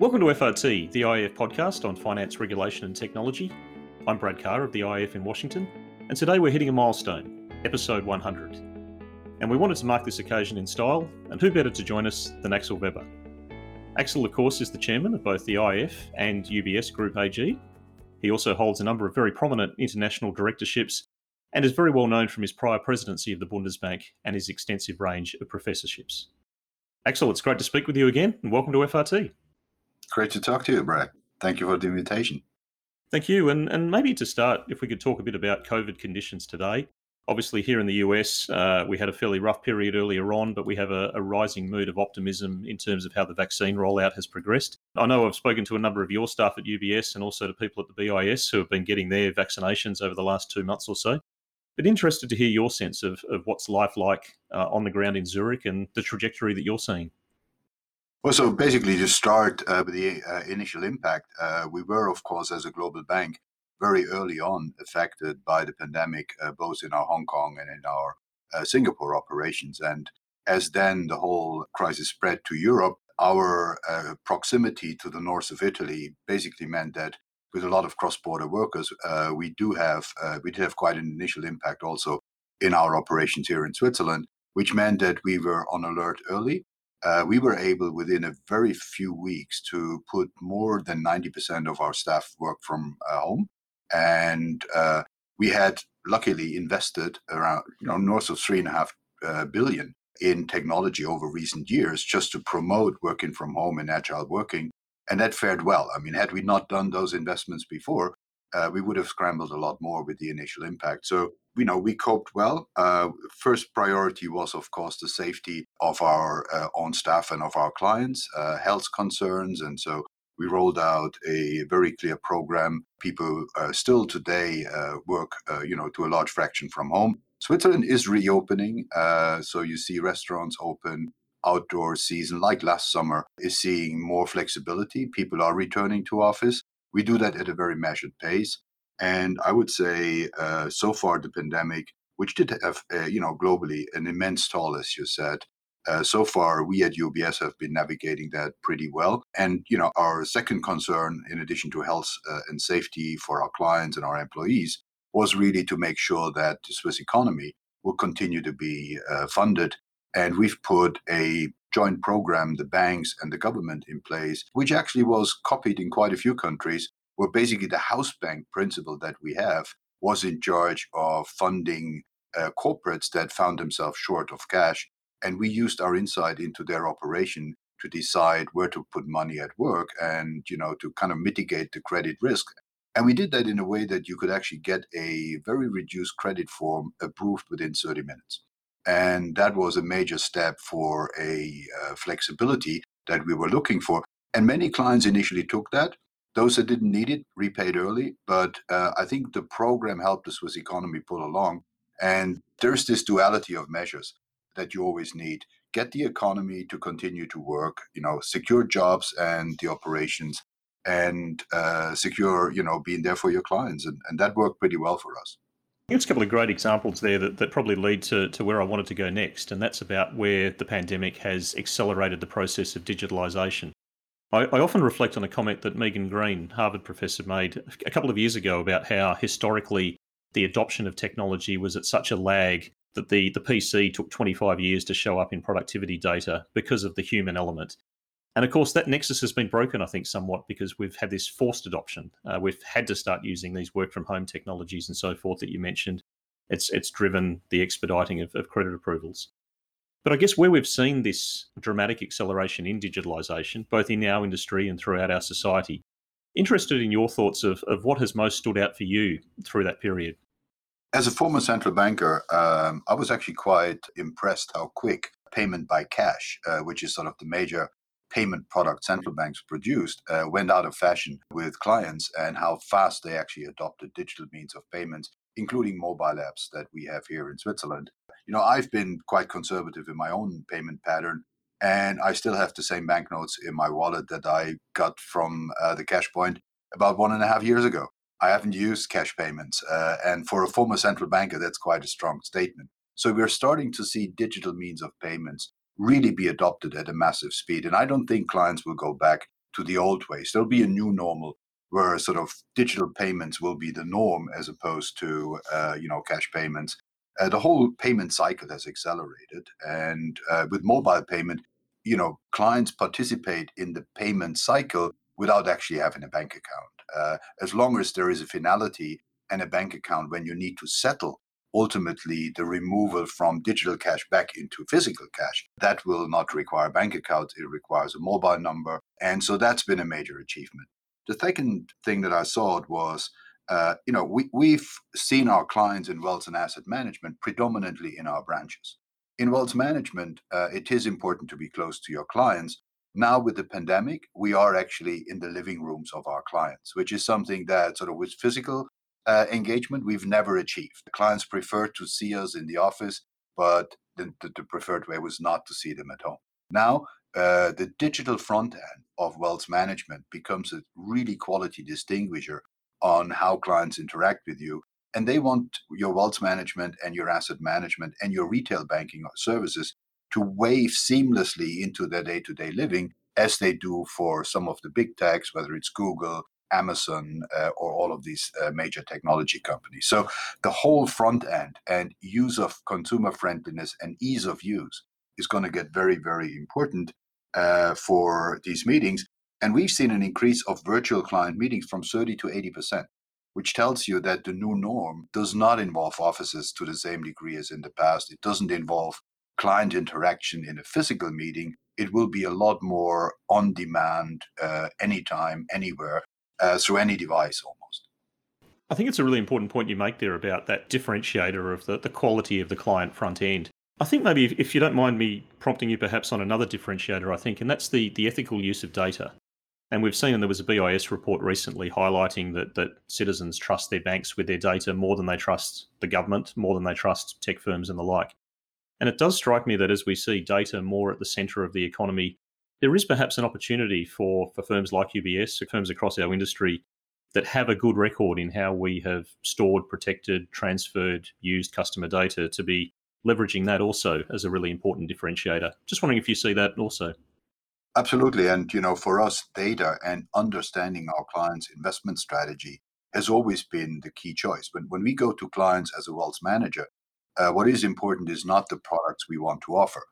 Welcome to FRT, the IIF podcast on finance, regulation, and technology. I'm Brad Carr of the IIF in Washington, and today we're hitting a milestone, episode 100. And we wanted to mark this occasion in style, and who better to join us than Axel Weber? Axel, of course, is the chairman of both the IIF and UBS Group AG. He also holds a number of very prominent international directorships and is very well known from his prior presidency of the Bundesbank and his extensive range of professorships. Axel, it's great to speak with you again, and welcome to FRT. Great to talk to you, Brad. Thank you for the invitation. Thank you. And, and maybe to start, if we could talk a bit about COVID conditions today. Obviously, here in the US, uh, we had a fairly rough period earlier on, but we have a, a, rising mood of optimism in terms of how the vaccine rollout has progressed. I know I've spoken to a number of your staff at UBS and also to people at the BIS who have been getting their vaccinations over the last two months or so. But interested to hear your sense of, of what's life like uh, on the ground in Zurich and the trajectory that you're seeing. Well, so basically, to start uh, with the uh, initial impact, uh, we were, of course, as a global bank, very early on affected by the pandemic, uh, both in our Hong Kong and in our uh, Singapore operations. And as then the whole crisis spread to Europe, our uh, proximity to the north of Italy basically meant that with a lot of cross-border workers, we do have we did have quite an initial impact also in our operations here in Switzerland, which meant that we were on alert early uh, we were able within a very few weeks to put more than 90% of our staff work from uh, home. And uh, we had luckily invested around, you know, north of three and a half uh, billion in technology over recent years just to promote working from home and agile working. And that fared well. I mean, had we not done those investments before, uh, we would have scrambled a lot more with the initial impact. So you know, we coped well. Uh, first priority was, of course, the safety of our uh, own staff and of our clients, uh, health concerns, and so we rolled out a very clear program. People uh, still today uh, work, you know, to a large fraction from home. Switzerland is reopening, so you see restaurants open. Outdoor season, like last summer, is seeing more flexibility. People are returning to office. We do that at a very measured pace. And I would say, uh, so far, the pandemic, which did have, uh, you know, globally an immense toll, as you said, uh, so far, we at UBS have been navigating that pretty well. And you know, our second concern, in addition to health uh, and safety for our clients and our employees, was really to make sure that the Swiss economy will continue to be uh, funded. And we've put a joint program, the banks and the government, in place, which actually was copied in quite a few countries, where basically the house bank principle that we have was in charge of funding uh, corporates that found themselves short of cash. And we used our insight into their operation to decide where to put money at work and, you know, to kind of mitigate the credit risk. And we did that in a way that you could actually get a very reduced credit form approved within 30 minutes. And that was a major step for a uh, flexibility that we were looking for. And many clients initially took that. Those that didn't need it repaid early, but uh, I think the program helped the Swiss economy pull along. And there's this duality of measures that you always need. Get the economy to continue to work, you know, secure jobs and the operations, and uh, secure, you know, being there for your clients. And, and that worked pretty well for us. It's a couple of great examples there that, that probably lead to, to where I wanted to go next, and that's about where the pandemic has accelerated the process of digitalisation. I, I often reflect on a comment that Megan Greene, Harvard professor, made a couple of years ago about how historically the adoption of technology was at such a lag that the, the PC took 25 years to show up in productivity data because of the human element. And of course, that nexus has been broken, I think, somewhat because we've had this forced adoption. Uh, we've had to start using these work from home technologies and so forth that you mentioned. It's, it's driven the expediting of, of credit approvals. But I guess where we've seen this dramatic acceleration in digitalisation, both in our industry and throughout our society, interested in your thoughts of, of what has most stood out for you through that period. As a former central banker, um, I was actually quite impressed how quick payment by cash, uh, which is sort of the major payment product central banks produced, uh, went out of fashion with clients and how fast they actually adopted digital means of payments including mobile apps that we have here in Switzerland. You know, I've been quite conservative in my own payment pattern, and I still have the same banknotes in my wallet that I got from uh, the cash point about one and a half years ago. I haven't used cash payments, uh, and for a former central banker, that's quite a strong statement. So we're starting to see digital means of payments really be adopted at a massive speed, and I don't think clients will go back to the old ways. There'll be a new normal where sort of digital payments will be the norm as opposed to uh, you know cash payments. Uh, the whole payment cycle has accelerated, and uh, with mobile payment, you know clients participate in the payment cycle without actually having a bank account. Uh, as long as there is a finality and a bank account when you need to settle ultimately the removal from digital cash back into physical cash. That will not require bank accounts, it requires a mobile number. And so that's been a major achievement. The second thing that I saw was, uh, you know, we, we've seen our clients in wealth and asset management predominantly in our branches. In wealth management, uh, it is important to be close to your clients. Now, with the pandemic, we are actually in the living rooms of our clients, which is something that sort of with physical uh, engagement we've never achieved. The clients prefer to see us in the office, but the, the, the preferred way was not to see them at home. Now, uh, the digital front end of wealth management becomes a really quality distinguisher on how clients interact with you. And they want your wealth management and your asset management and your retail banking services to wave seamlessly into their day to day living as they do for some of the big techs, whether it's Google, Amazon, uh, or all of these uh, major technology companies. So the whole front end and use of consumer friendliness and ease of use is going to get very, very important uh, for these meetings. And we've seen an increase of virtual client meetings from 30 to 80%, which tells you that the new norm does not involve offices to the same degree as in the past. It doesn't involve client interaction in a physical meeting. It will be a lot more on demand, uh, anytime, anywhere, uh, through any device almost. I think it's a really important point you make there about that differentiator of the, the quality of the client front end. I think maybe if, if you don't mind me prompting you perhaps on another differentiator, I think, and that's the, the ethical use of data. And we've seen there was a BIS report recently highlighting that, that citizens trust their banks with their data more than they trust the government, more than they trust tech firms and the like. And it does strike me that as we see data more at the centre of the economy, there is perhaps an opportunity for, for firms like UBS, firms across our industry, that have a good record in how we have stored, protected, transferred, used customer data to be leveraging that also as a really important differentiator. Just wondering if you see that also. Absolutely. And, you know, for us, data and understanding our clients' investment strategy has always been the key choice. But when we go to clients as a wealth manager, uh, what is important is not the products we want to offer.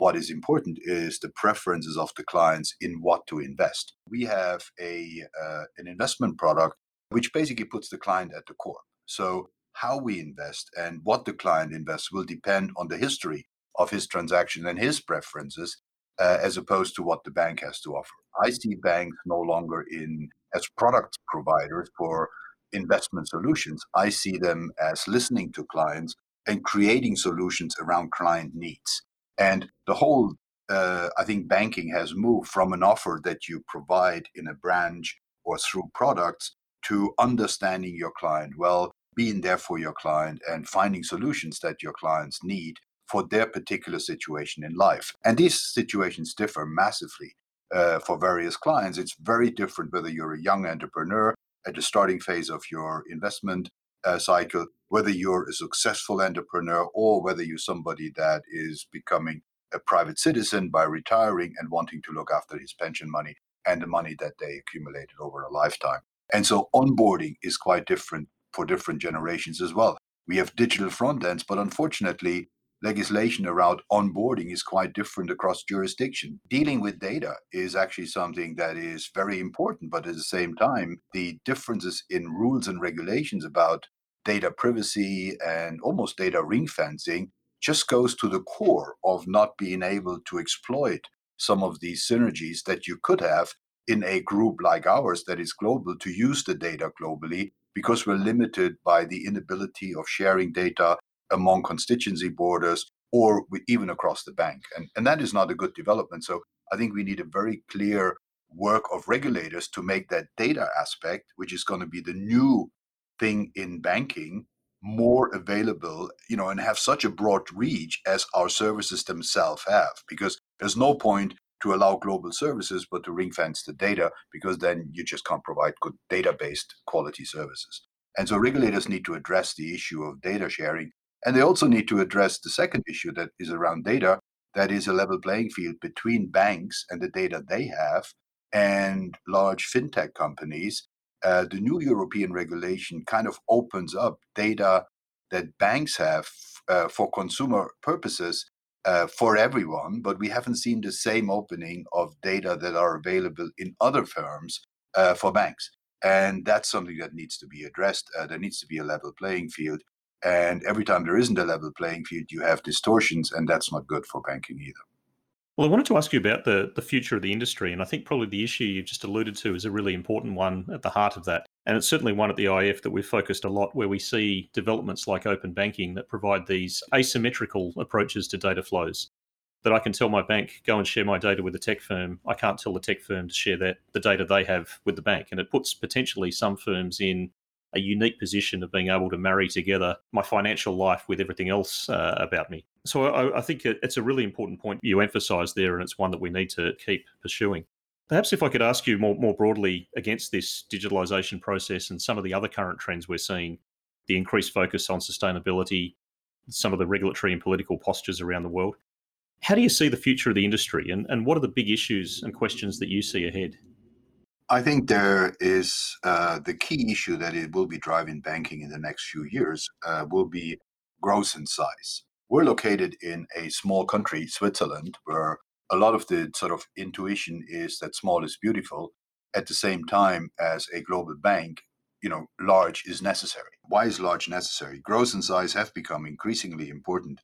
What is important is the preferences of the clients in what to invest. We have a uh, an investment product which basically puts the client at the core. So how we invest and what the client invests will depend on the history of his transaction and his preferences uh, as opposed to what the bank has to offer. I see banks no longer in as product providers for investment solutions. I see them as listening to clients and creating solutions around client needs. And the whole, uh, I think, banking has moved from an offer that you provide in a branch or through products to understanding your client well, being there for your client, and finding solutions that your clients need for their particular situation in life. And these situations differ massively uh, for various clients. It's very different whether you're a young entrepreneur at the starting phase of your investment uh, cycle, whether you're a successful entrepreneur or whether you're somebody that is becoming a private citizen by retiring and wanting to look after his pension money and the money that they accumulated over a lifetime. And so onboarding is quite different for different generations as well. We have digital front ends, but unfortunately, legislation around onboarding is quite different across jurisdiction. Dealing with data is actually something that is very important, but at the same time, the differences in rules and regulations about data privacy and almost data ring fencing just goes to the core of not being able to exploit some of these synergies that you could have in a group like ours that is global to use the data globally because we're limited by the inability of sharing data among constituency borders or even across the bank. And, and that is not a good development. So I think we need a very clear work of regulators to make that data aspect, which is going to be the new thing in banking, more available, you know, and have such a broad reach as our services themselves have. Because there's no point to allow global services, but to ring fence the data, because then you just can't provide good data based quality services. And so regulators need to address the issue of data sharing and they also need to address the second issue that is around data that is a level playing field between banks and the data they have and large fintech companies, uh, the new European regulation kind of opens up data that banks have uh, for consumer purposes uh, for everyone, but we haven't seen the same opening of data that are available in other firms uh, for banks. And that's something that needs to be addressed. Uh, there needs to be a level playing field. And every time there isn't a level playing field, you have distortions, and that's not good for banking either. Well, I wanted to ask you about the, the future of the industry, and I think probably the issue you've just alluded to is a really important one at the heart of that. And it's certainly one at the IIF that we've focused a lot where we see developments like open banking that provide these asymmetrical approaches to data flows. That I can tell my bank, go and share my data with a tech firm. I can't tell the tech firm to share that the data they have with the bank. And it puts potentially some firms in a unique position of being able to marry together my financial life with everything else uh, about me. So I, I think it's a really important point you emphasise there, and it's one that we need to keep pursuing. Perhaps if I could ask you more, more broadly against this digitalisation process and some of the other current trends we're seeing, the increased focus on sustainability, some of the regulatory and political postures around the world. How do you see the future of the industry and, and what are the big issues and questions that you see ahead? I think there is uh, the key issue that it will be driving banking in the next few years uh, will be growth in size. We're located in a small country, Switzerland, where a lot of the sort of intuition is that small is beautiful. At the same time, as a global bank, you know, large is necessary. Why is large necessary? Growth and size have become increasingly important,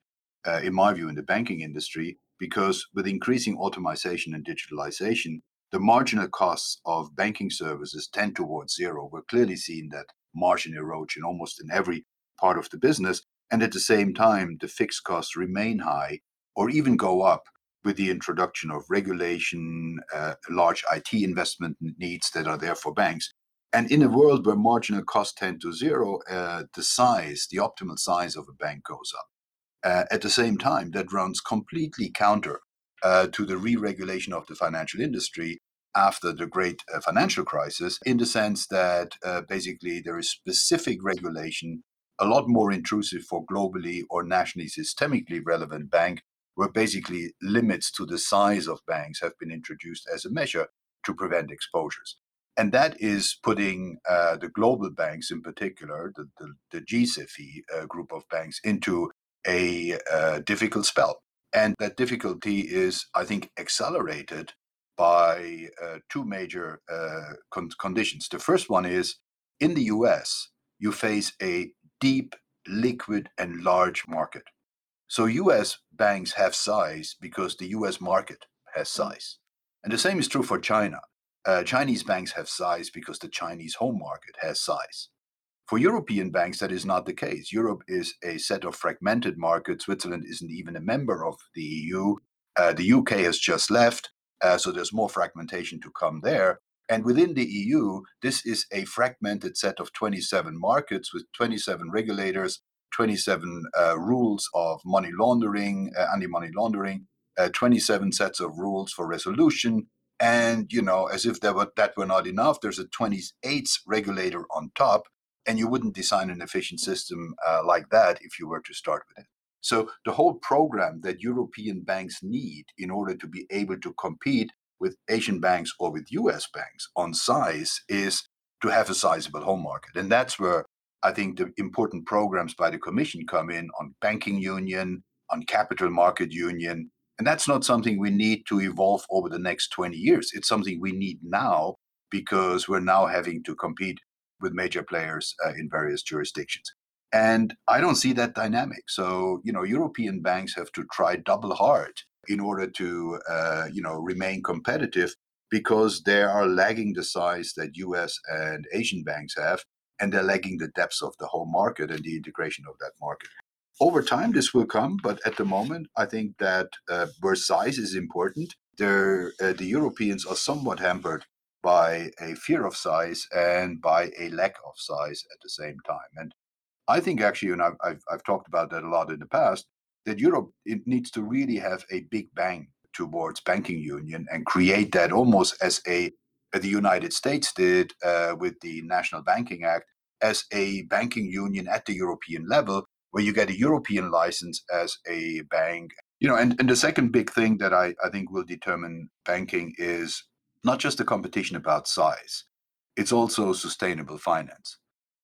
uh, in my view, in the banking industry because with increasing automation and digitalization, the marginal costs of banking services tend towards zero. We're clearly seeing that margin erosion almost in every part of the business. And at the same time, the fixed costs remain high or even go up with the introduction of regulation, uh, large IT investment needs that are there for banks. And in a world where marginal costs tend to zero, uh, the size, the optimal size of a bank goes up. Uh, at the same time, that runs completely counter uh, to the re regulation of the financial industry after the great uh, financial crisis, in the sense that uh, basically there is specific regulation, a lot more intrusive for globally or nationally systemically relevant bank, where basically limits to the size of banks have been introduced as a measure to prevent exposures. And that is putting uh, the global banks, in particular, the, the, the G-SIFI uh, group of banks, into a uh, difficult spell. And that difficulty is, I think, accelerated by uh, two major uh, con- conditions. The first one is in the US, you face a deep, liquid, and large market. So US banks have size because the US market has mm. size. And the same is true for China. Uh, Chinese banks have size because the Chinese home market has size. For European banks, that is not the case. Europe is a set of fragmented markets. Switzerland isn't even a member of the EU. Uh, the UK has just left. Uh, so there's more fragmentation to come there. And within the EU, this is a fragmented set of 27 markets with 27 regulators, 27 uh, rules of money laundering, uh, anti money laundering, uh, 27 sets of rules for resolution. And, you know, as if were, that were not enough, there's a 28th regulator on top. And you wouldn't design an efficient system uh, like that if you were to start with it. So the whole program that European banks need in order to be able to compete with Asian banks or with US banks on size is to have a sizable home market. And that's where I think the important programs by the Commission come in on banking union, on capital market union. And that's not something we need to evolve over the next 20 years. It's something we need now because we're now having to compete with major players uh, in various jurisdictions. And I don't see that dynamic. So, you know, European banks have to try double hard in order to, uh, you know, remain competitive because they are lagging the size that US and Asian banks have, and they're lagging the depths of the whole market and the integration of that market. Over time, this will come, but at the moment, I think that uh, where size is important, uh, the Europeans are somewhat hampered by a fear of size and by a lack of size at the same time. And I think actually, and I've, I've, I've talked about that a lot in the past, that Europe it needs to really have a big bang towards banking union and create that almost as a the United States did uh, with the National Banking Act as a banking union at the European level, where you get a European license as a bank. You know, and, and the second big thing that I, I think will determine banking is not just a competition about size, it's also sustainable finance.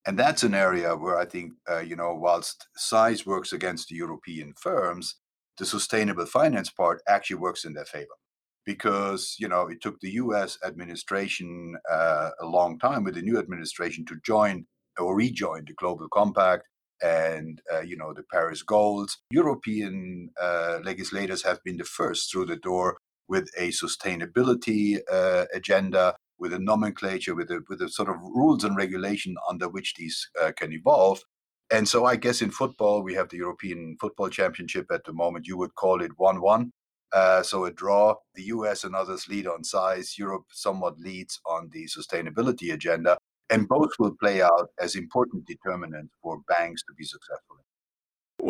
And that's an area where I think, uh, you know, whilst size works against the European firms, the sustainable finance part actually works in their favor. Because, you know, it took the US administration uh, a long time with the new administration to join or rejoin the Global Compact and, uh, you know, the Paris goals. European uh, legislators have been the first through the door with a sustainability uh, agenda with a nomenclature, with a with a sort of rules and regulation under which these uh, can evolve. And so, I guess in football, we have the European Football Championship at the moment. You would call it one-one. Uh, so a draw. The US and others lead on size. Europe somewhat leads on the sustainability agenda, and both will play out as important determinants for banks to be successful.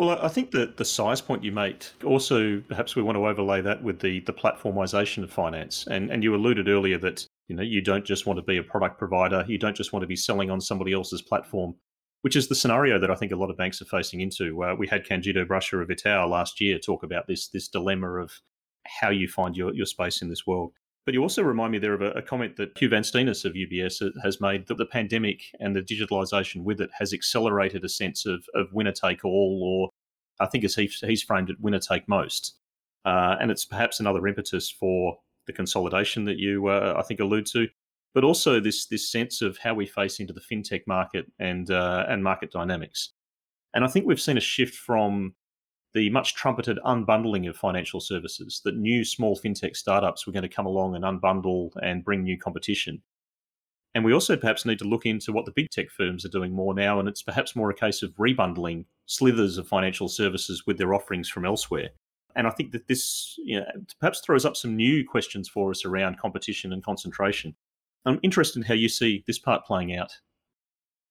Well, I think that the size point you made also perhaps we want to overlay that with the the platformization of finance. And and you alluded earlier that you know you don't just want to be a product provider, you don't just want to be selling on somebody else's platform, which is the scenario that I think a lot of banks are facing into. Uh, we had Candido Bracher of Itaú last year talk about this this dilemma of how you find your, your space in this world. But you also remind me there of a, a comment that Huw Van Steenis of UBS has made that the pandemic and the digitalisation with it has accelerated a sense of, of winner take all, or I think as he, he's framed it, winner take most. Uh, and it's perhaps another impetus for the consolidation that you, uh, I think, allude to, but also this this sense of how we face into the fintech market and uh, and market dynamics. And I think we've seen a shift from the much trumpeted unbundling of financial services, that new small fintech startups were going to come along and unbundle and bring new competition. And we also perhaps need to look into what the big tech firms are doing more now, and it's perhaps more a case of rebundling slithers of financial services with their offerings from elsewhere. And I think that this you know, perhaps throws up some new questions for us around competition and concentration. I'm interested in how you see this part playing out.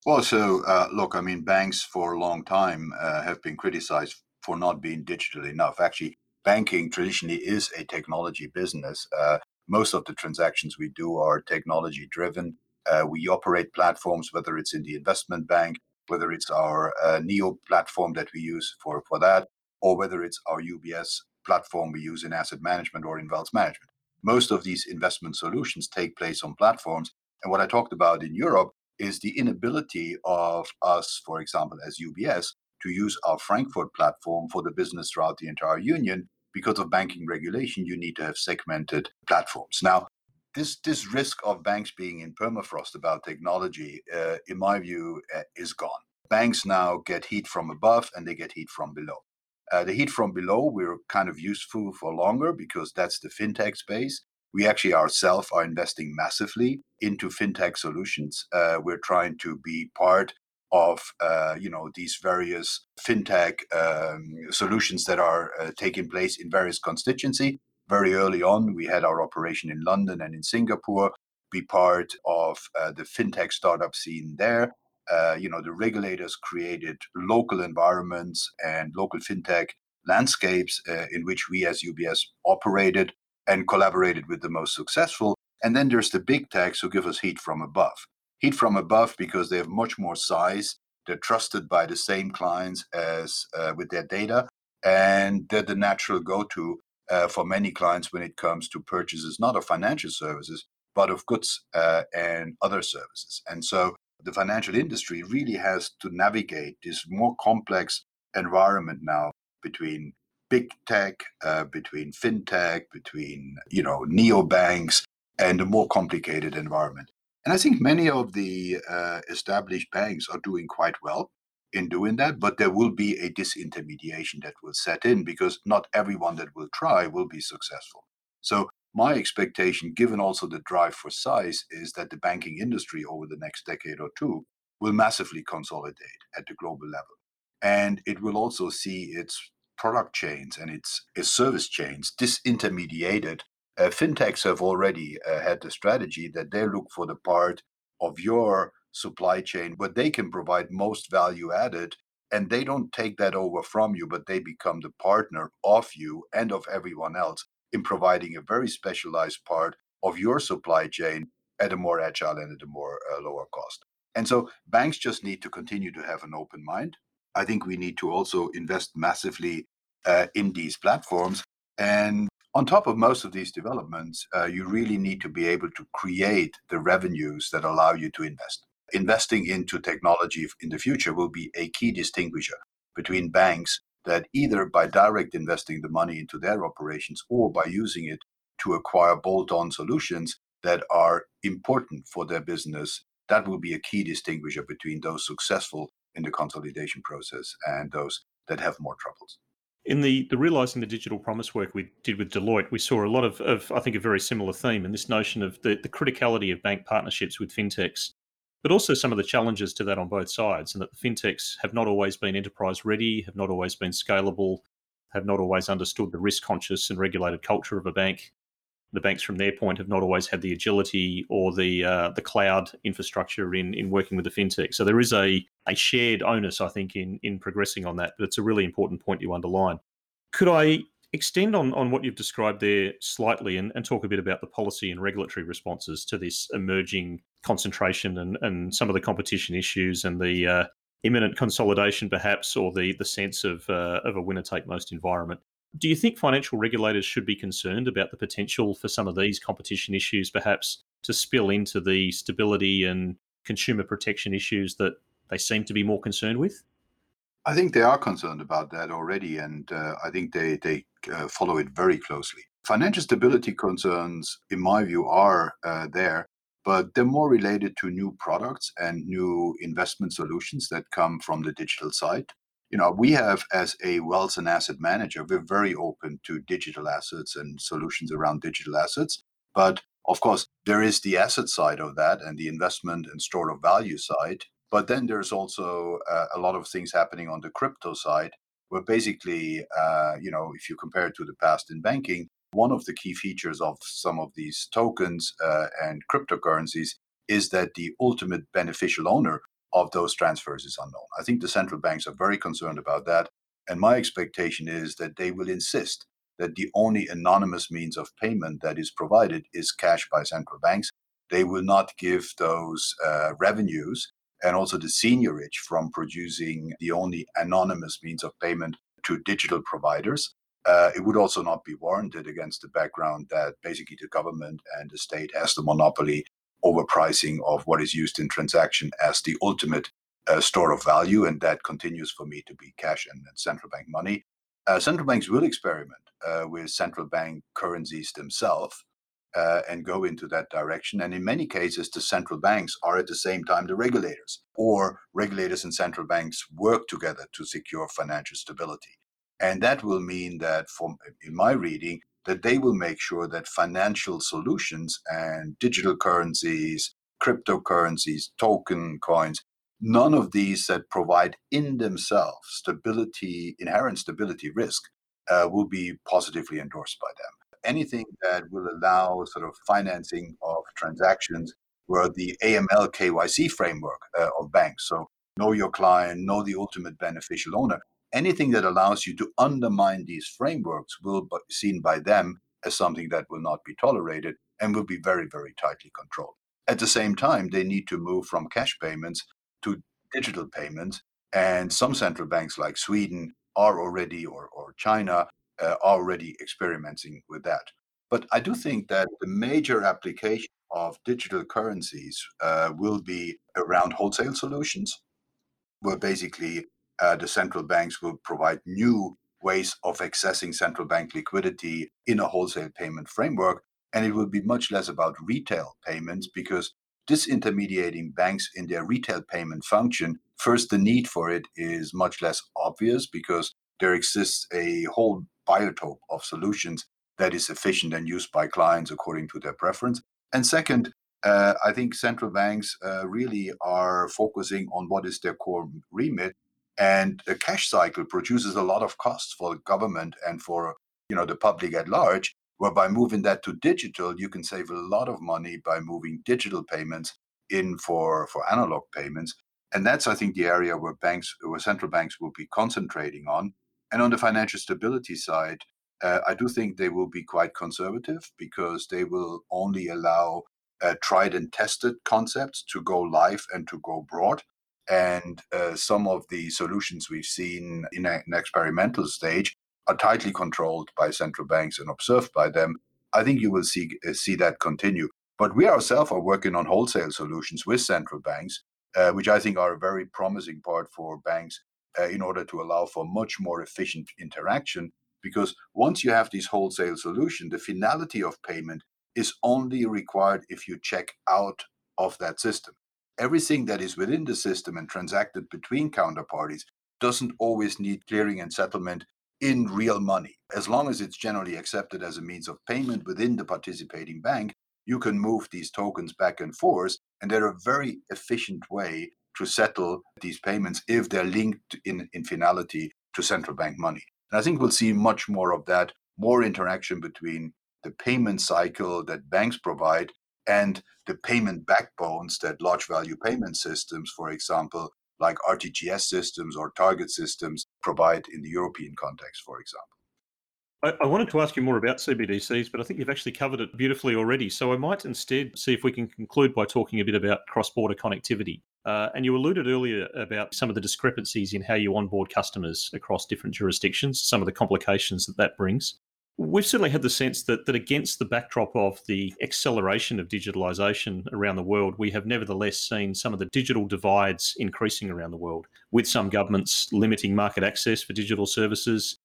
Well, so uh, look, I mean, banks for a long time uh, have been criticized for not being digital enough. Actually, banking traditionally is a technology business. Uh, most of the transactions we do are technology driven. Uh, we operate platforms, whether it's in the investment bank, whether it's our uh, Neo platform that we use for, for that, or whether it's our UBS platform we use in asset management or in wealth management. Most of these investment solutions take place on platforms. And what I talked about in Europe is the inability of us, for example, as UBS, to use our Frankfurt platform for the business throughout the entire union. Because of banking regulation, you need to have segmented platforms. Now, this this risk of banks being in permafrost about technology, uh, in my view, uh, is gone. Banks now get heat from above and they get heat from below. Uh, the heat from below we're kind of useful for longer because that's the fintech space. We actually ourselves are investing massively into fintech solutions. Uh, we're trying to be part of uh, you know these various fintech um, solutions that are uh, taking place in various constituency. Very early on, we had our operation in London and in Singapore. Be part of uh, the fintech startup scene there. Uh, you know the regulators created local environments and local fintech landscapes uh, in which we as UBS operated and collaborated with the most successful. And then there's the big techs who give us heat from above heat from above because they have much more size. They're trusted by the same clients as uh, with their data, and they're the natural go-to uh, for many clients when it comes to purchases, not of financial services, but of goods uh, and other services. And so the financial industry really has to navigate this more complex environment now between big tech, uh, between fintech, between you know neobanks, and a more complicated environment. And I think many of the uh, established banks are doing quite well in doing that, but there will be a disintermediation that will set in because not everyone that will try will be successful. So, my expectation, given also the drive for size, is that the banking industry over the next decade or two will massively consolidate at the global level. And it will also see its product chains and its, its service chains disintermediated uh, fintechs have already uh, had the strategy that they look for the part of your supply chain where they can provide most value added and they don't take that over from you but they become the partner of you and of everyone else in providing a very specialized part of your supply chain at a more agile and at a more uh, lower cost. And so banks just need to continue to have an open mind. I think we need to also invest massively uh, in these platforms. And On top of most of these developments, uh, you really need to be able to create the revenues that allow you to invest. Investing into technology in the future will be a key distinguisher between banks that either by direct investing the money into their operations or by using it to acquire bolt on solutions that are important for their business, that will be a key distinguisher between those successful in the consolidation process and those that have more troubles. In the, the realizing the digital promise work we did with Deloitte, we saw a lot of, of I think, a very similar theme and this notion of the, the criticality of bank partnerships with fintechs, but also some of the challenges to that on both sides, and that the fintechs have not always been enterprise ready, have not always been scalable, have not always understood the risk conscious and regulated culture of a bank, the banks from their point have not always had the agility or the uh, the cloud infrastructure in in working with the fintech. So there is a a shared onus, I think, in in progressing on that. But it's a really important point you underline. Could I extend on on what you've described there slightly and, and talk a bit about the policy and regulatory responses to this emerging concentration and and some of the competition issues and the uh, imminent consolidation, perhaps, or the the sense of uh, of a winner take most environment. Do you think financial regulators should be concerned about the potential for some of these competition issues, perhaps, to spill into the stability and consumer protection issues that they seem to be more concerned with? I think they are concerned about that already, and uh, I think they they uh, follow it very closely. Financial stability concerns, in my view, are uh, there, but they're more related to new products and new investment solutions that come from the digital side you know, we have as a wealth and asset manager, we're very open to digital assets and solutions around digital assets. But of course, there is the asset side of that and the investment and store of value side. But then there's also uh, a lot of things happening on the crypto side, where basically, uh, you know, if you compare it to the past in banking, one of the key features of some of these tokens uh, and cryptocurrencies is that the ultimate beneficial owner of those transfers is unknown. I think the central banks are very concerned about that. And my expectation is that they will insist that the only anonymous means of payment that is provided is cash by central banks. They will not give those uh, revenues and also the seigniorage from producing the only anonymous means of payment to digital providers. Uh, it would also not be warranted against the background that basically the government and the state has the monopoly over pricing of what is used in transaction as the ultimate uh, store of value, and that continues for me to be cash and, and central bank money. Uh, central banks will experiment uh, with central bank currencies themselves uh, and go into that direction. And in many cases, the central banks are at the same time the regulators, or regulators and central banks work together to secure financial stability. And that will mean that, from in my reading, that they will make sure that financial solutions and digital currencies, cryptocurrencies, token coins, none of these that provide in themselves stability, inherent stability risk, uh, will be positively endorsed by them. Anything that will allow sort of financing of transactions where the AML KYC framework uh, of banks, so know your client, know the ultimate beneficial owner, anything that allows you to undermine these frameworks will be seen by them as something that will not be tolerated and will be very, very tightly controlled. At the same time, they need to move from cash payments to digital payments. And some central banks like Sweden are already, or, or China, uh, already experimenting with that. But I do think that the major application of digital currencies uh, will be around wholesale solutions, where basically uh, the central banks will provide new ways of accessing central bank liquidity in a wholesale payment framework. And it will be much less about retail payments because disintermediating banks in their retail payment function, first, the need for it is much less obvious because there exists a whole biotope of solutions that is efficient and used by clients according to their preference. And second, uh, I think central banks uh, really are focusing on what is their core remit, and the cash cycle produces a lot of costs for the government and for you know the public at large where by moving that to digital you can save a lot of money by moving digital payments in for for analog payments and that's i think the area where banks where central banks will be concentrating on and on the financial stability side uh, i do think they will be quite conservative because they will only allow uh, tried and tested concepts to go live and to go broad and uh, some of the solutions we've seen in an experimental stage are tightly controlled by central banks and observed by them, I think you will see uh, see that continue. But we ourselves are working on wholesale solutions with central banks, uh, which I think are a very promising part for banks uh, in order to allow for much more efficient interaction. Because once you have this wholesale solution, the finality of payment is only required if you check out of that system. Everything that is within the system and transacted between counterparties doesn't always need clearing and settlement in real money. As long as it's generally accepted as a means of payment within the participating bank, you can move these tokens back and forth. And they're a very efficient way to settle these payments if they're linked in, in finality to central bank money. And I think we'll see much more of that, more interaction between the payment cycle that banks provide and the payment backbones that large value payment systems, for example, like RTGS systems or target systems provide in the European context, for example. I, wanted to ask you more about CBDCs, but I think you've actually covered it beautifully already. So I might instead see if we can conclude by talking a bit about cross border connectivity. Uh, and you alluded earlier about some of the discrepancies in how you onboard customers across different jurisdictions, some of the complications that that brings. We've certainly had the sense that, that against the backdrop of the acceleration of digitalisation around the world, we have nevertheless seen some of the digital divides increasing around the world, with some governments limiting market access for digital services,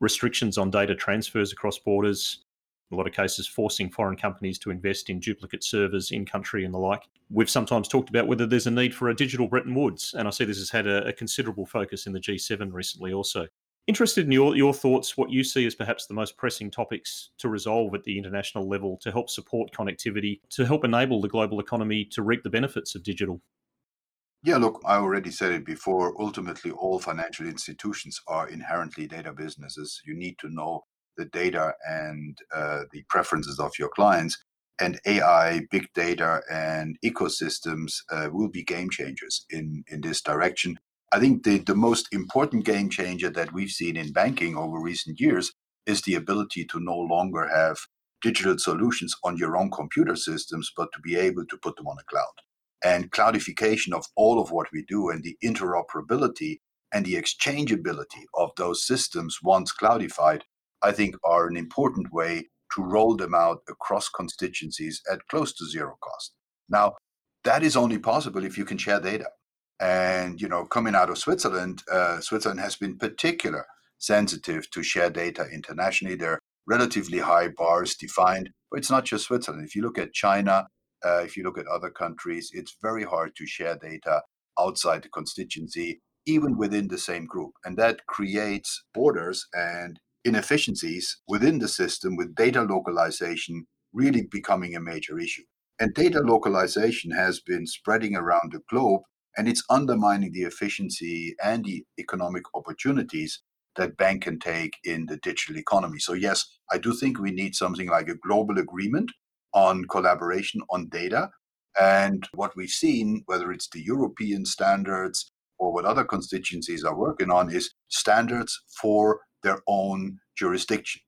restrictions on data transfers across borders, a lot of cases forcing foreign companies to invest in duplicate servers in country and the like. We've sometimes talked about whether there's a need for a digital Bretton Woods, and I see this has had a, a considerable focus in the G7 recently also. Interested in your, your thoughts, what you see as perhaps the most pressing topics to resolve at the international level to help support connectivity, to help enable the global economy to reap the benefits of digital. Yeah, look, I already said it before. Ultimately, all financial institutions are inherently data businesses. You need to know the data and uh, the preferences of your clients. And AI, big data, and ecosystems uh, will be game changers in, in this direction. I think the, the most important game changer that we've seen in banking over recent years is the ability to no longer have digital solutions on your own computer systems, but to be able to put them on a cloud. And cloudification of all of what we do and the interoperability and the exchangeability of those systems once cloudified, I think are an important way to roll them out across constituencies at close to zero cost. Now, that is only possible if you can share data. And you know, coming out of Switzerland, uh, Switzerland has been particular sensitive to share data internationally. There are relatively high bars defined, but it's not just Switzerland. If you look at China, uh, if you look at other countries, it's very hard to share data outside the constituency, even within the same group, and that creates borders and inefficiencies within the system with data localization really becoming a major issue. And data localization has been spreading around the globe and it's undermining the efficiency and the economic opportunities that bank can take in the digital economy. So yes, I do think we need something like a global agreement on collaboration on data. And what we've seen, whether it's the European standards or what other constituencies are working on, is standards for their own jurisdiction.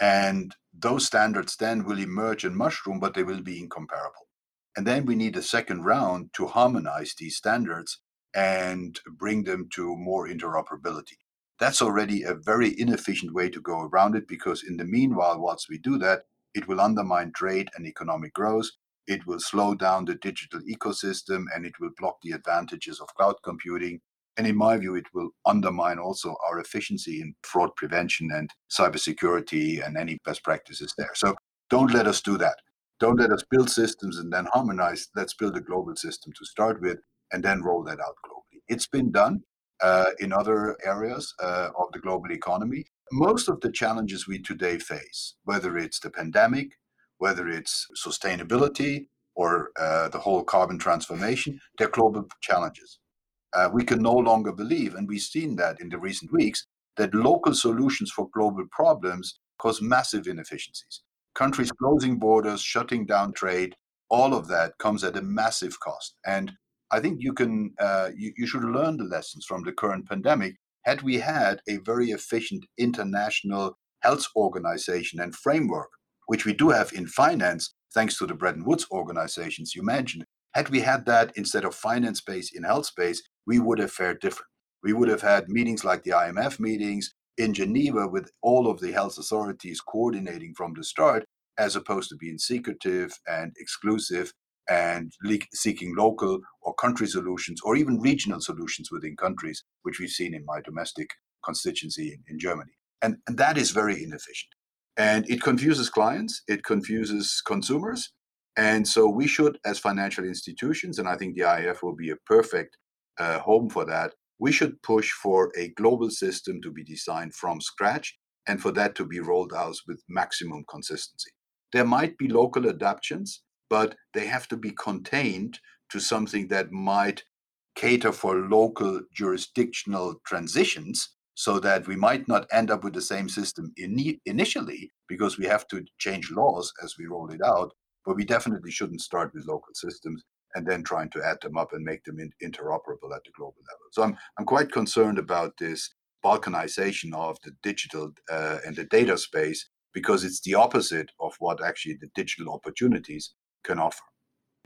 And those standards then will emerge and mushroom, but they will be incomparable. And then we need a second round to harmonize these standards and bring them to more interoperability. That's already a very inefficient way to go around it because, in the meanwhile, whilst we do that, it will undermine trade and economic growth. It will slow down the digital ecosystem and it will block the advantages of cloud computing. And in my view, it will undermine also our efficiency in fraud prevention and cybersecurity and any best practices there. So don't let us do that. Don't let us build systems and then harmonize. Let's build a global system to start with and then roll that out globally. It's been done uh, in other areas uh, of the global economy. Most of the challenges we today face, whether it's the pandemic, whether it's sustainability or uh, the whole carbon transformation, they're global challenges. Uh, we can no longer believe, and we've seen that in the recent weeks, that local solutions for global problems cause massive inefficiencies countries closing borders, shutting down trade, all of that comes at a massive cost. And I think you can uh, you, you should learn the lessons from the current pandemic. Had we had a very efficient international health organization and framework, which we do have in finance, thanks to the Bretton Woods organizations you mentioned, had we had that instead of finance space in health space, we would have fared different. We would have had meetings like the IMF meetings. in Geneva with all of the health authorities coordinating from the start, as opposed to being secretive and exclusive and le- seeking local or country solutions or even regional solutions within countries, which we've seen in my domestic constituency in, in Germany. And, and that is very inefficient. And it confuses clients, it confuses consumers. And so we should, as financial institutions, and I think the IIF will be a perfect uh, home for that, we should push for a global system to be designed from scratch and for that to be rolled out with maximum consistency. There might be local adaptations, but they have to be contained to something that might cater for local jurisdictional transitions so that we might not end up with the same system in, initially because we have to change laws as we roll it out but we definitely shouldn't start with local systems and then trying to add them up and make them in, interoperable at the global level. So i'm, I'm quite concerned about this balkanization of the digital uh, and the data space because it's the opposite of what actually the digital opportunities can offer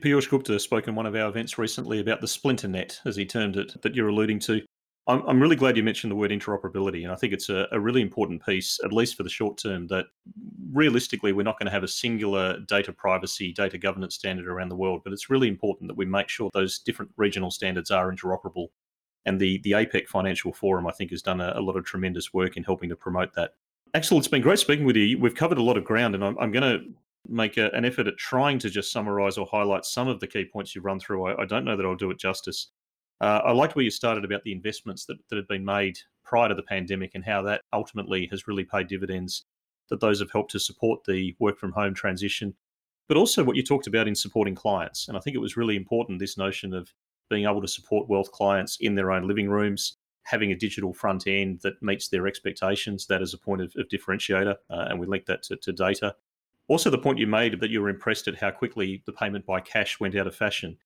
Piyush Gupta spoke in one of our events recently about the splinter net, as he termed it, that you're alluding to. I'm, I'm really glad you mentioned the word interoperability, and I think it's a, a really important piece, at least for the short term, that realistically we're not going to have a singular data privacy, data governance standard around the world, but it's really important that we make sure those different regional standards are interoperable. And the, the APEC Financial Forum, I think, has done a, a lot of tremendous work in helping to promote that. Axel, it's been great speaking with you. We've covered a lot of ground, and I'm, I'm going to make a, an effort at trying to just summarize or highlight some of the key points you've run through. I, I don't know that I'll do it justice. Uh, I liked where you started about the investments that, that had been made prior to the pandemic and how that ultimately has really paid dividends, that those have helped to support the work from home transition, but also what you talked about in supporting clients. And I think it was really important this notion of being able to support wealth clients in their own living rooms, having a digital front end that meets their expectations, that is a point of, of differentiator. Uh, and we link that to, to data. Also, the point you made that you were impressed at how quickly the payment by cash went out of fashion.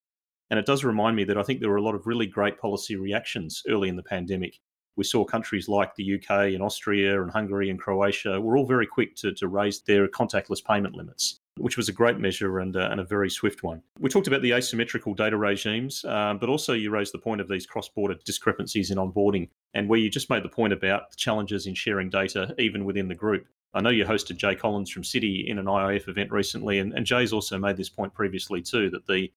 And it does remind me that I think there were a lot of really great policy reactions early in the pandemic. We saw countries like the UK and Austria and Hungary and Croatia were all very quick to, to raise their contactless payment limits, which was a great measure and, uh, and a very swift one. We talked about the asymmetrical data regimes, um, but also you raised the point of these cross border discrepancies in onboarding, and where you just made the point about the challenges in sharing data even within the group. I know you hosted Jay Collins from Citi in an IIF event recently, and, and Jay's also made this point previously too that the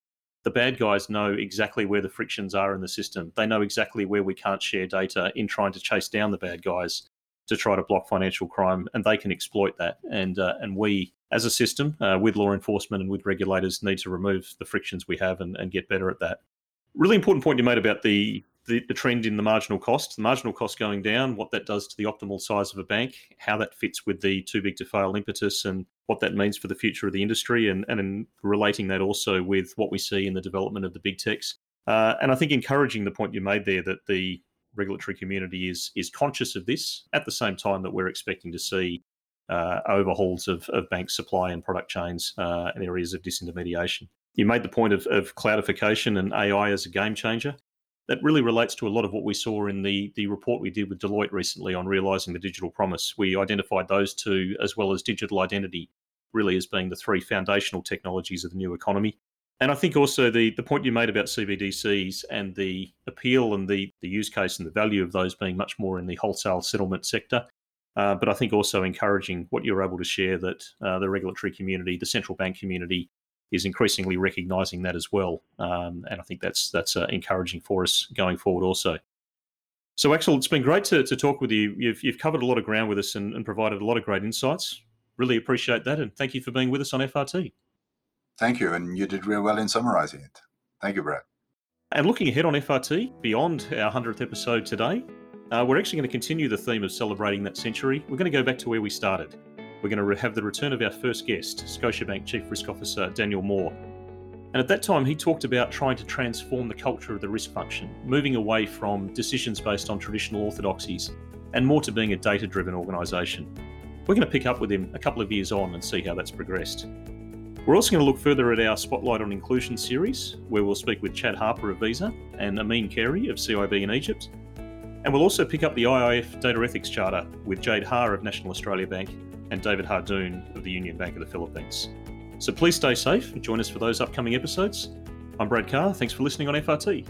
the bad guys know exactly where the frictions are in the system. They know exactly where we can't share data in trying to chase down the bad guys to try to block financial crime, and they can exploit that. And uh, and we, as a system, uh, with law enforcement and with regulators, need to remove the frictions we have and, and get better at that. Really important point you made about the the, the, trend in the marginal cost, the marginal cost going down, what that does to the optimal size of a bank, how that fits with the too big to fail impetus, and what that means for the future of the industry, and, and in relating that also with what we see in the development of the big techs. Uh, and I think encouraging the point you made there that the regulatory community is is conscious of this at the same time that we're expecting to see uh, overhauls of, of bank supply and product chains uh, and areas of disintermediation. You made the point of, of cloudification and AI as a game changer that really relates to a lot of what we saw in the the report we did with Deloitte recently on realizing the digital promise. We identified those two as well as digital identity really as being the three foundational technologies of the new economy. And I think also the the point you made about CBDCs and the appeal and the the use case and the value of those being much more in the wholesale settlement sector. Uh, but I think also encouraging what you're able to share that uh, the regulatory community, the central bank community, is increasingly recognising that as well, um, and I think that's that's uh, encouraging for us going forward also. So, Axel, it's been great to, to talk with you. You've, you've covered a lot of ground with us and, and provided a lot of great insights. Really appreciate that, and thank you for being with us on FRT. Thank you, and you did real well in summarising it. Thank you, Brad. And looking ahead on FRT, beyond our 100th episode today, uh, we're actually going to continue the theme of celebrating that century. We're going to go back to where we started we're going to have the return of our first guest, Scotiabank Chief Risk Officer Daniel Moore. And at that time, he talked about trying to transform the culture of the risk function, moving away from decisions based on traditional orthodoxies and more to being a data driven organisation. We're going to pick up with him a couple of years on and see how that's progressed. We're also going to look further at our Spotlight on Inclusion series, where we'll speak with Chad Harper of Visa and Amin Carey of CIB in Egypt. And we'll also pick up the IIF Data Ethics Charter with Jade Haar of National Australia Bank and David Hardoon of the Union Bank of the Philippines. So please stay safe and join us for those upcoming episodes. I'm Brad Carr. Thanks for listening on FRT.